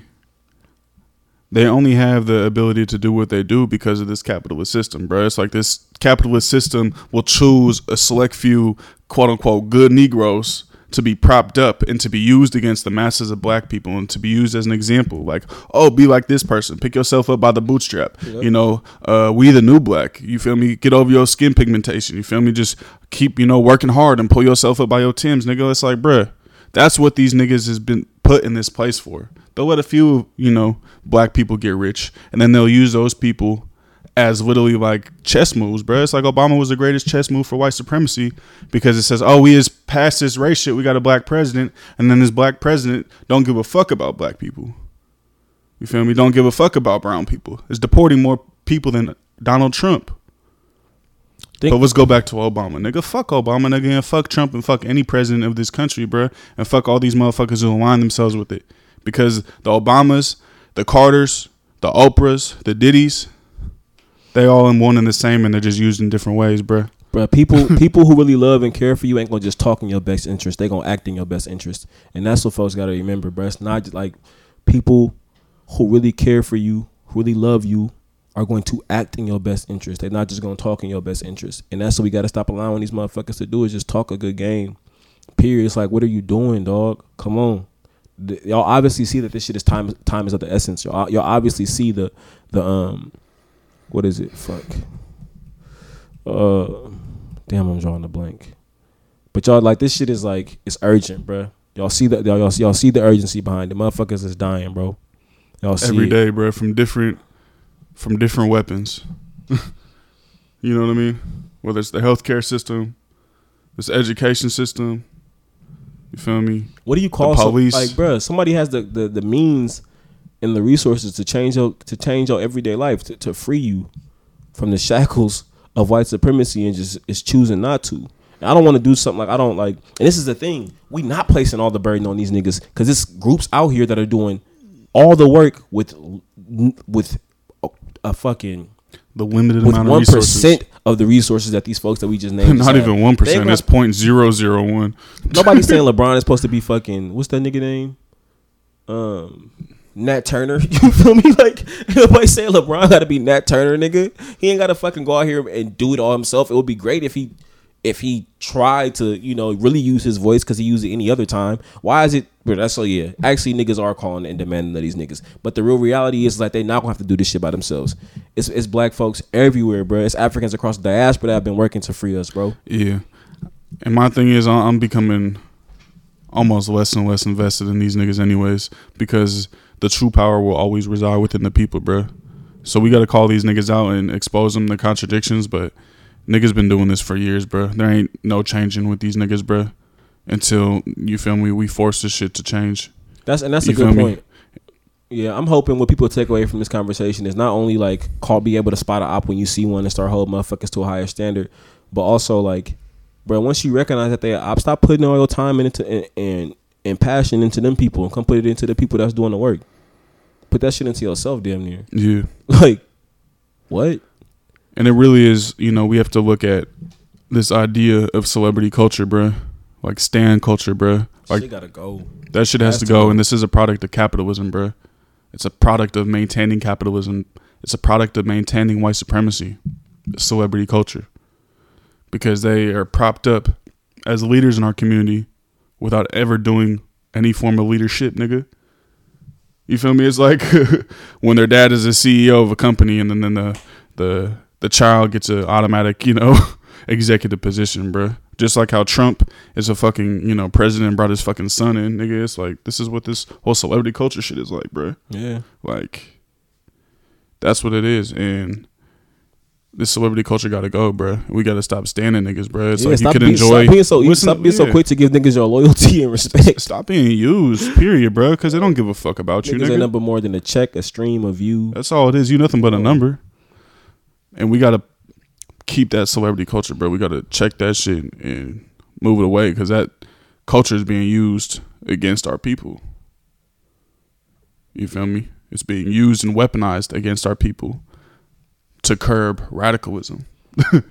they only have the ability to do what they do because of this capitalist system bro it's like this capitalist system will choose a select few quote unquote good negroes to be propped up and to be used against the masses of black people and to be used as an example. Like, oh, be like this person. Pick yourself up by the bootstrap. You know, uh, we the new black. You feel me? Get over your skin pigmentation. You feel me? Just keep, you know, working hard and pull yourself up by your Tims, nigga. It's like, bruh, that's what these niggas has been put in this place for. They'll let a few, you know, black people get rich, and then they'll use those people as literally like chess moves, bro. It's like Obama was the greatest chess move for white supremacy because it says, "Oh, we is past this race shit. We got a black president, and then this black president don't give a fuck about black people. You feel me? Don't give a fuck about brown people. Is deporting more people than Donald Trump. Think- but let's go back to Obama, nigga. Fuck Obama, nigga, and fuck Trump, and fuck any president of this country, bruh. And fuck all these motherfuckers who align themselves with it. Because the Obamas, the Carters, the Oprahs, the Diddies, they all in one and the same, and they're just used in different ways, bruh. Bruh, people people who really love and care for you ain't gonna just talk in your best interest. They gonna act in your best interest, and that's what folks gotta remember, bruh. It's not just like people who really care for you, who really love you, are going to act in your best interest. They're not just gonna talk in your best interest, and that's what we gotta stop allowing these motherfuckers to do is just talk a good game. Period. It's like, what are you doing, dog? Come on. The- y'all obviously see that this shit is time. Time is of the essence. Y'all, y'all obviously see the the um, what is it? Fuck. Uh, damn, I'm drawing a blank. But y'all like this shit is like it's urgent, bruh. Y'all see that y'all, y'all y'all see the urgency behind it. Motherfuckers is dying, bro. Y'all see Every it. day, bruh, from different from different weapons. you know what I mean? Whether it's the healthcare system, this education system. You feel me? What do you call some- police. like, bruh? Somebody has the, the the means and the resources to change your to change your everyday life to, to free you from the shackles of white supremacy and just is choosing not to. And I don't want to do something like I don't like. And this is the thing: we not placing all the burden on these niggas because it's groups out here that are doing all the work with with a, fucking The limited with amount of one of the resources that these folks that we just named. Not even one percent. It's point zero zero one. Nobody's saying LeBron is supposed to be fucking. What's that nigga name? Um, Nat Turner. You feel me? Like nobody saying LeBron got to be Nat Turner, nigga. He ain't got to fucking go out here and do it all himself. It would be great if he, if he tried to, you know, really use his voice because he used it any other time. Why is it? But that's so yeah. Actually, niggas are calling and demanding of these niggas. But the real reality is like they not gonna have to do this shit by themselves. It's it's black folks everywhere, bro. It's Africans across the diaspora that have been working to free us, bro. Yeah. And my thing is, I'm becoming almost less and less invested in these niggas, anyways, because the true power will always reside within the people, bruh. So we got to call these niggas out and expose them to contradictions, but niggas been doing this for years, bro. There ain't no changing with these niggas, bro. Until you feel me, we force this shit to change. That's and that's a You feel good me? point. Yeah, I'm hoping what people take away from this conversation is not only like call be able to spot a op when you see one and start holding motherfuckers to a higher standard, but also like, bro, once you recognize that they are op, stop putting all your time into and, and and passion into them people and come put it into the people that's doing the work. Put that shit into yourself, damn near. Yeah. Like, what? And it really is, you know, we have to look at this idea of celebrity culture, bruh. Like stan culture, bruh. Like shit gotta go. That shit has, Has to to go, go. and this is a product of capitalism, bruh. It's a product of maintaining capitalism. It's a product of maintaining white supremacy, celebrity culture, because they are propped up as leaders in our community without ever doing any form of leadership, nigga. You feel me? It's like when their dad is a CEO of a company, and then, then the the the child gets an automatic, you know, executive position, bruh. Just like how Trump is a fucking, you know, president brought his fucking son in, nigga. It's like this is what this whole celebrity culture shit is like, bruh. Yeah. Like that's what it is, and this celebrity culture got to go, bruh. We got to stop standing niggas, bruh. It's yeah, like you being, enjoy. stop being so listen- stop being so quick to give niggas your loyalty and respect. Stop being used, period, bro. Because they don't give a fuck about you, Niggas nigga. number more than a check, a stream, a view. That's all it is. You nothing but a number. And we gotta keep that celebrity culture, bro. We gotta check that shit and move it away because that culture is being used against our people. You feel me? It's being used and weaponized against our people to curb radicalism,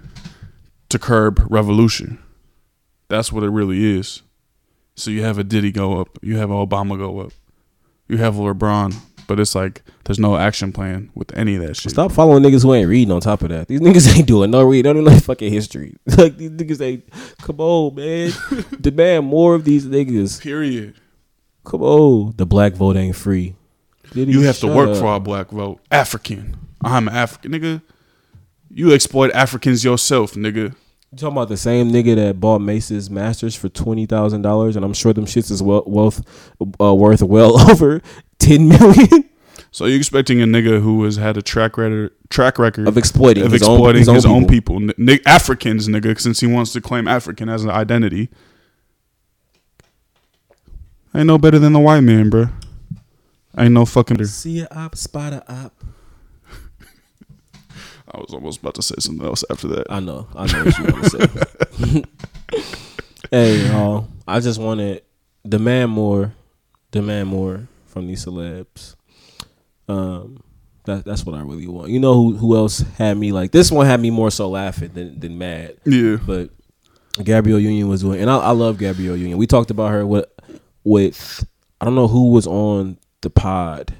to curb revolution. That's what it really is. So you have a Diddy go up, you have Obama go up, you have LeBron but it's like there's no action plan with any of that shit. Stop following niggas who ain't reading. On top of that, these niggas ain't doing no read. They don't even know fucking history. Like these niggas ain't. Come on, man. Demand more of these niggas. Period. Come on. The black vote ain't free. Diddy, You have to work up. for our black vote. African. I'm an African nigga. You exploit Africans yourself, nigga. You talking about the same nigga that bought Mase's Masters for twenty thousand dollars, and I'm sure them shits is well, wealth uh, worth well over ten million So you're expecting a nigga who has had a track record track record of exploiting of his exploiting own, his, own, people, people. Ni- Africans, nigga, since he wants to claim African as an identity. Ain't no better than the white man, bruh. Ain't no fucking. See a op, spot a op. I was almost about to say something else after that. I know, I know what you want to say. hey, y'all, I just wanted demand more, demand more from these celebs. Um, that that's what I really want. You know who who else had me like this one had me more so laughing than than mad. Yeah, but Gabrielle Union was doing, and I, I love Gabrielle Union. We talked about her with with I don't know who was on the pod.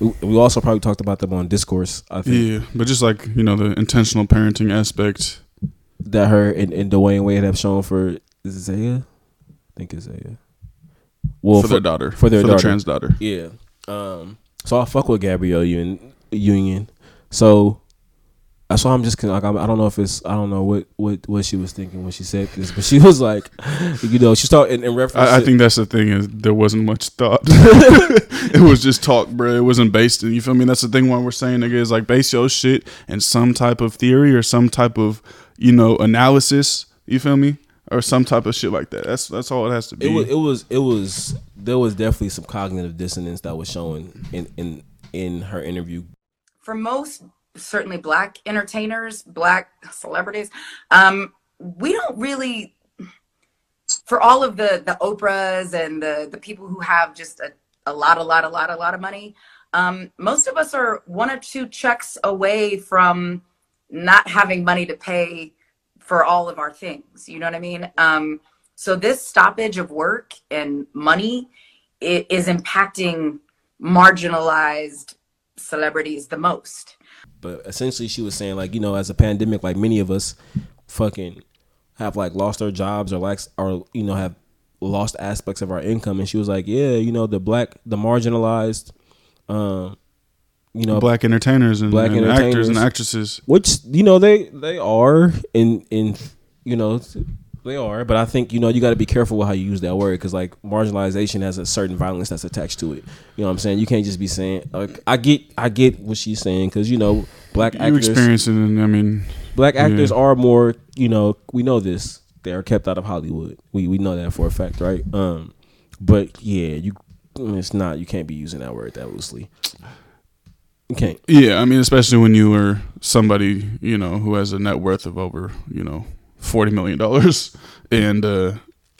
We- also probably talked about them on discourse. I think yeah, but just like you know the intentional parenting aspect. that her and, and Dwyane Wade have shown for is it Zaya? I think Zaya. Well, for, their daughter, for their for daughter. the trans daughter. Yeah. Um. So I fuck with Gabrielle Union. Union. So that's why I'm just like I'm, I don't know if it's I don't know what what what she was thinking when she said this, but she was like, you know, she started in, in reference. I, I think that's the thing is there wasn't much thought. it was just talk, bro. It wasn't based in. You feel me? That's the thing when we're saying nigga is like base your shit in some type of theory or some type of you know analysis. You feel me? Or some type of shit like that. That's that's all it has to be. it was it was it was there was definitely some cognitive dissonance that was showing in in in her interview. for most certainly black entertainers black celebrities um we don't really for all of the the oprahs and the the people who have just a, a lot a lot a lot a lot of money um most of us are one or two checks away from not having money to pay for all of our things you know what i mean? Um so this stoppage of work and money is impacting marginalized celebrities the most. But essentially, she was saying like you know, as a pandemic, like many of us, fucking have like lost our jobs or like or you know have lost aspects of our income, and she was like, yeah, you know, the black, the marginalized, um, you know, black entertainers and, Black and actors and actresses. which you know they they are in in you know they are but i think you know you got to be careful with how you use that word because like marginalization has a certain violence that's attached to it. You know what i'm saying? You can't just be saying like i get i get what she's saying because you know black You actors and I mean, black actors Yeah. are more you know we know this they are kept out of hollywood. We we know that for a fact right? Um but yeah you it's not you can't be using that word that loosely can't Yeah, I mean, especially when you are somebody, you know, who has a net worth of over, you know, forty million dollars, and uh,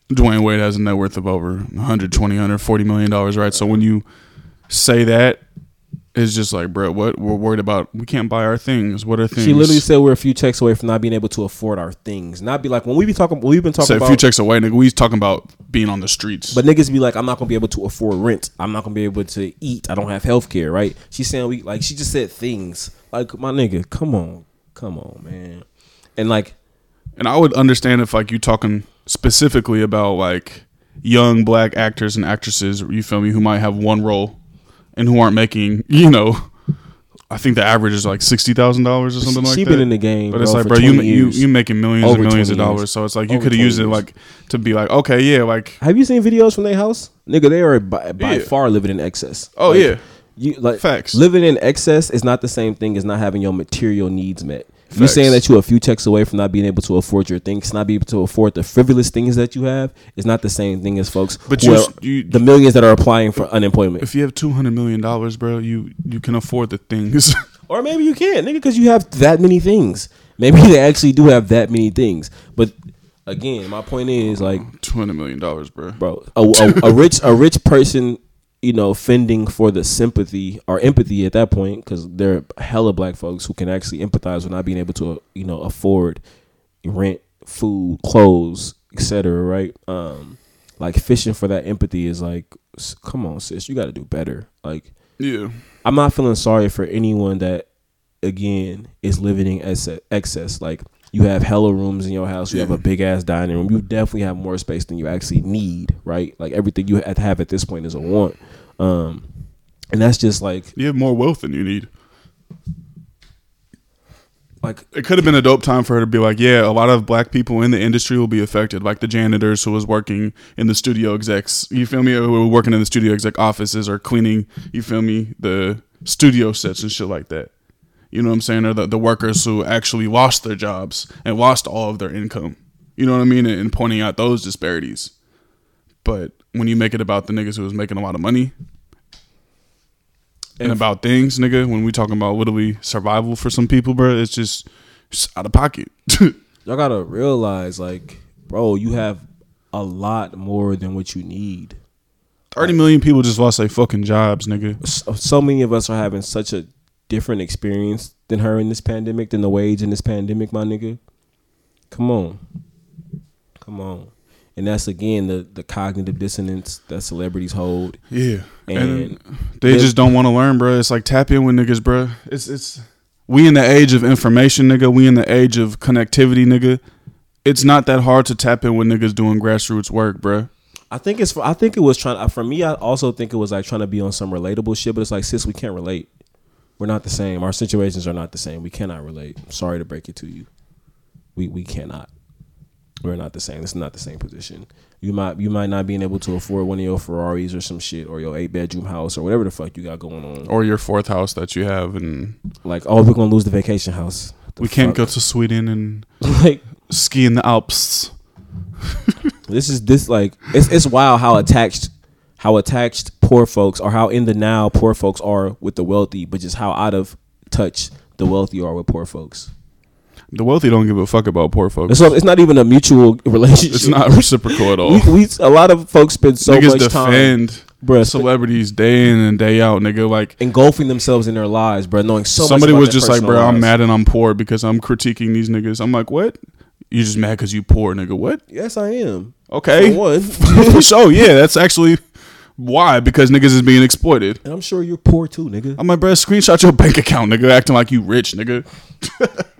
Dwyane Wade has a net worth of over 120, 140 million dollars, right? So when you say that, it's just like, bro, what we're worried about? We can't buy our things. What are things? She literally said we're a few checks away from not being able to afford our things. Not be like when we be talking, we've been talking Say a few checks away, nigga. We talking about being on the streets. but niggas be like, I'm not gonna be able to afford rent. I'm not gonna be able to eat. I don't have health care. Right? She's saying we like. She just said things like, my nigga, come on, come on, man. And like, And I would understand if like you talking specifically about like young black actors and actresses, you feel me, who might have one role and who aren't making, you know, I think the average is like sixty thousand dollars or something she like that. She been in the game, but it's bro, like, bro, you 20 you you making millions Over and millions of dollars. So it's like you could have used 20 it like to be like, okay, yeah, like have you seen videos from their house, nigga? They are by, by Yeah. far living in excess. Oh, Like, yeah. You like Facts. Living in excess is not the same thing as not having your material needs met. You Facts. saying that you're a few checks away from not being able to afford your things, not be able to afford the frivolous things that you have, is not the same thing as folks. But you- are- you- the millions that are applying for unemployment, if you have two hundred million dollars, bro, you you can afford the things. or maybe you can't, nigga, because you have that many things. Maybe they actually do have that many things. But again, my point is like two hundred million dollars, bro. bro. A, a, a rich a rich person, you know, fending for the sympathy or empathy at that point, because there are hella black folks who can actually empathize with not being able to, you know, afford rent, food, clothes, etc. Right? Um, like fishing for that empathy is like, come on, sis, you got to do better. Like, Yeah. I'm not feeling sorry for anyone that again is living in ex- excess. Like you have hella rooms in your house, you have a big ass dining room. You definitely have more space than you actually need, right? Like everything you have at this point is a want. Um, and that's just like You have more wealth than you need. like It could have been a dope time for her to be like, yeah, a lot of black people in the industry will be affected, like the janitors who was working in the studio execs. You feel me? Who were working in the studio exec offices or cleaning. You feel me? The studio sets and shit like that. You know what I'm saying? Or the, the workers who actually lost their jobs and lost all of their income. You know what I mean? And, and pointing out those disparities. But when you make it about the niggas who was making a lot of money and If- about things, nigga, when we talking about literally survival for some people, bro, it's just, just out of pocket. y'all gotta realize, like, bro, you have a lot more than what you need. 30 million people just lost their fucking jobs, nigga. so, so many of us are having such a different experience than her in this pandemic, than the wage in this pandemic, my nigga. Come on. Come on. And that's again the the cognitive dissonance that celebrities hold. Yeah. And, And they just don't want to learn, bro. It's like tap in with niggas, bro. It's it's we in the age of information, nigga. We in the age of connectivity, nigga. It's not that hard to tap in with niggas doing grassroots work, bro. I think it's for, I think it was trying uh, for me. I also think it was like trying to be on some relatable shit, but it's like sis, we can't relate. We're not the same. Our situations are not the same. We cannot relate. Sorry to break it to you. We we cannot. We're not the same. It's not the same position. You might you might not being able to afford one of your Ferraris or some shit or your eight bedroom house or whatever the fuck you got going on. Or your fourth house that you have, and Like, oh, we're gonna lose the vacation house. The we can't go to Sweden and like ski in the Alps. this is this like it's it's wild how attached how attached poor folks or how in the now poor folks are with the wealthy, but just how out of touch the wealthy are with poor folks. The wealthy don't give a fuck about poor folks. It's, it's not even a mutual relationship. It's not reciprocal at all. We, we a lot of folks spend so niggas much time, defend bruh, celebrities day in and day out, nigga. Like engulfing themselves in their lives, bro, knowing so somebody was just like, bro, I'm mad and I'm poor because I'm critiquing these niggas. I'm like, what? You just mad because you poor, nigga? What? Yes, I am. Okay, For one. for sure. Yeah, that's actually why because niggas is being exploited. And I'm sure you're poor too, nigga. I'm like, bro, screenshot your bank account, nigga, acting like you rich, nigga.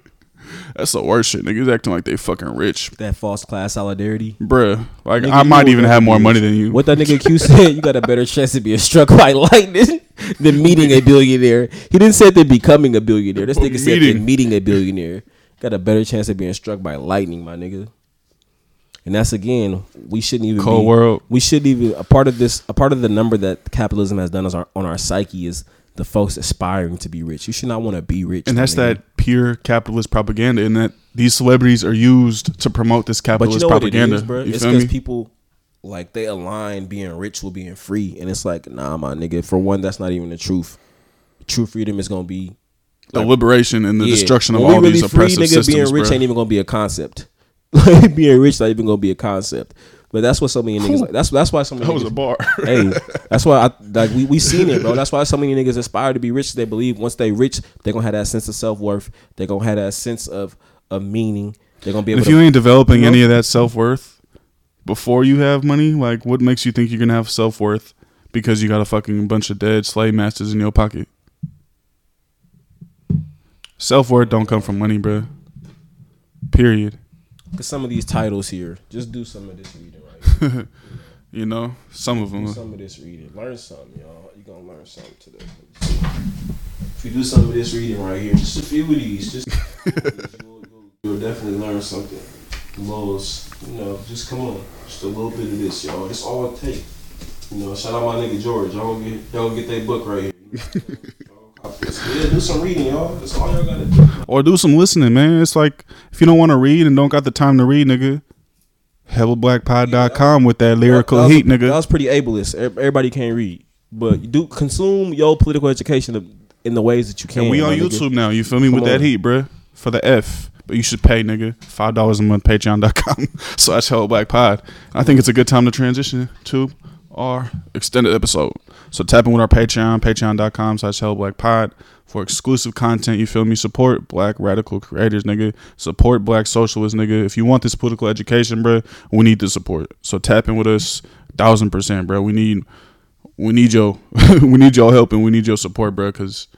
that's the worst shit. Niggas acting like they fucking rich, that false class solidarity. bruh. Like Nigga, I might even have more money than you. What that nigga Q said, you got a better chance of being struck by lightning than meeting a billionaire. He didn't say than becoming a billionaire. This nigga said meeting. than meeting a billionaire. Got a better chance of being struck by lightning, my nigga. And that's again, we shouldn't even Cold be, world. We shouldn't even a part of this. A part of the number that capitalism has done our, on our psyche is the folks aspiring to be rich. You should not want to be rich, And that's nigga. that pure capitalist propaganda, and that these celebrities are used to promote this capitalist But you know propaganda. what it is, bro? You It's because people like they align being rich with being free, and it's like, nah, my nigga. For one, that's not even the truth. True freedom is gonna be the liberation and the yeah, destruction of when we all these free, oppressive nigga, systems. Being rich bro. ain't even gonna be a concept. Like being rich not even gonna be a concept. But that's what so many niggas. Like, that's that's why so many. that was niggas, a bar. hey, that's why I like we we seen it, bro. That's why so many niggas aspire to be rich. They believe once they rich, they gonna have that sense of self worth. They gonna have that sense of of meaning. They're gonna be able to. if to you ain't developing you know? any of that self worth before you have money, like what makes you think you're gonna have self worth because you got a fucking bunch of dead slave masters in your pocket? Self worth don't come from money, bro. Period. Cause some of these titles here, just do some of this reading right. You know, some of do them. some of this reading. Learn something, y'all. You gonna learn something today. If you do some of this reading right here, just a few of these, just you'll, you'll, you'll definitely learn something. Lows, you know, just come on, just a little bit of this, y'all. It's all it take. You know, shout out my nigga George. Y'all gonna get, y'all get that book right here. Y'all cop this. yeah, do some reading, y'all. That's all y'all gotta do. Or do some listening, man. It's like if you don't want to read and don't got the time to read, nigga, HellaBlackPod.com with that lyrical That was- heat, nigga. That was pretty ableist. Everybody can't read, but do consume your political education in the ways that you can. And we on nigga. YouTube now. You feel me with Come that heat, bruh. For the F. But you should pay, nigga. Five dollars a month, patreon.com slash Hella Black Pod. I think it's a good time to transition to our extended episode. So tap in with our Patreon, patreon.com slash Hella Black Pod for exclusive content. You feel me? Support black radical creators, nigga. Support black socialists, nigga. If you want this political education, bruh, we need the support. So tap in with us, thousand percent, bro. We need we need your we need your help and we need your support, bro, because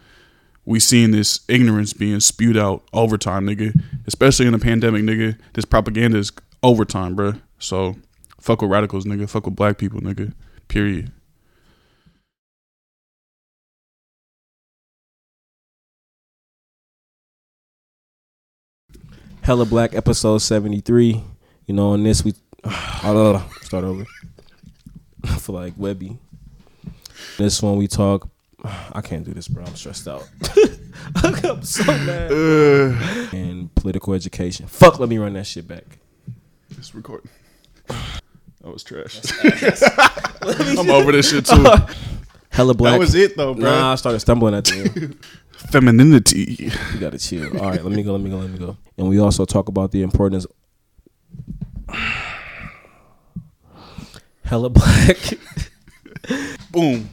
we seeing this ignorance being spewed out overtime, nigga. Especially in a pandemic, nigga. This propaganda is overtime, bro. So fuck with radicals, nigga. Fuck with black people, nigga. Period. Hella Black episode 73. You know, on this we uh, start over. For like Webby. This one we talk I can't do this, bro. I'm stressed out. I'm so mad. and political education. Fuck, let me run that shit back. It's recording. That was trash. I'm over this shit too. Hella black. That was it though, bro. Nah, I started stumbling at the end. Femininity. You gotta chill. All right, let me go. Let me go. Let me go. And we also talk about the importance. Hella black. Boom.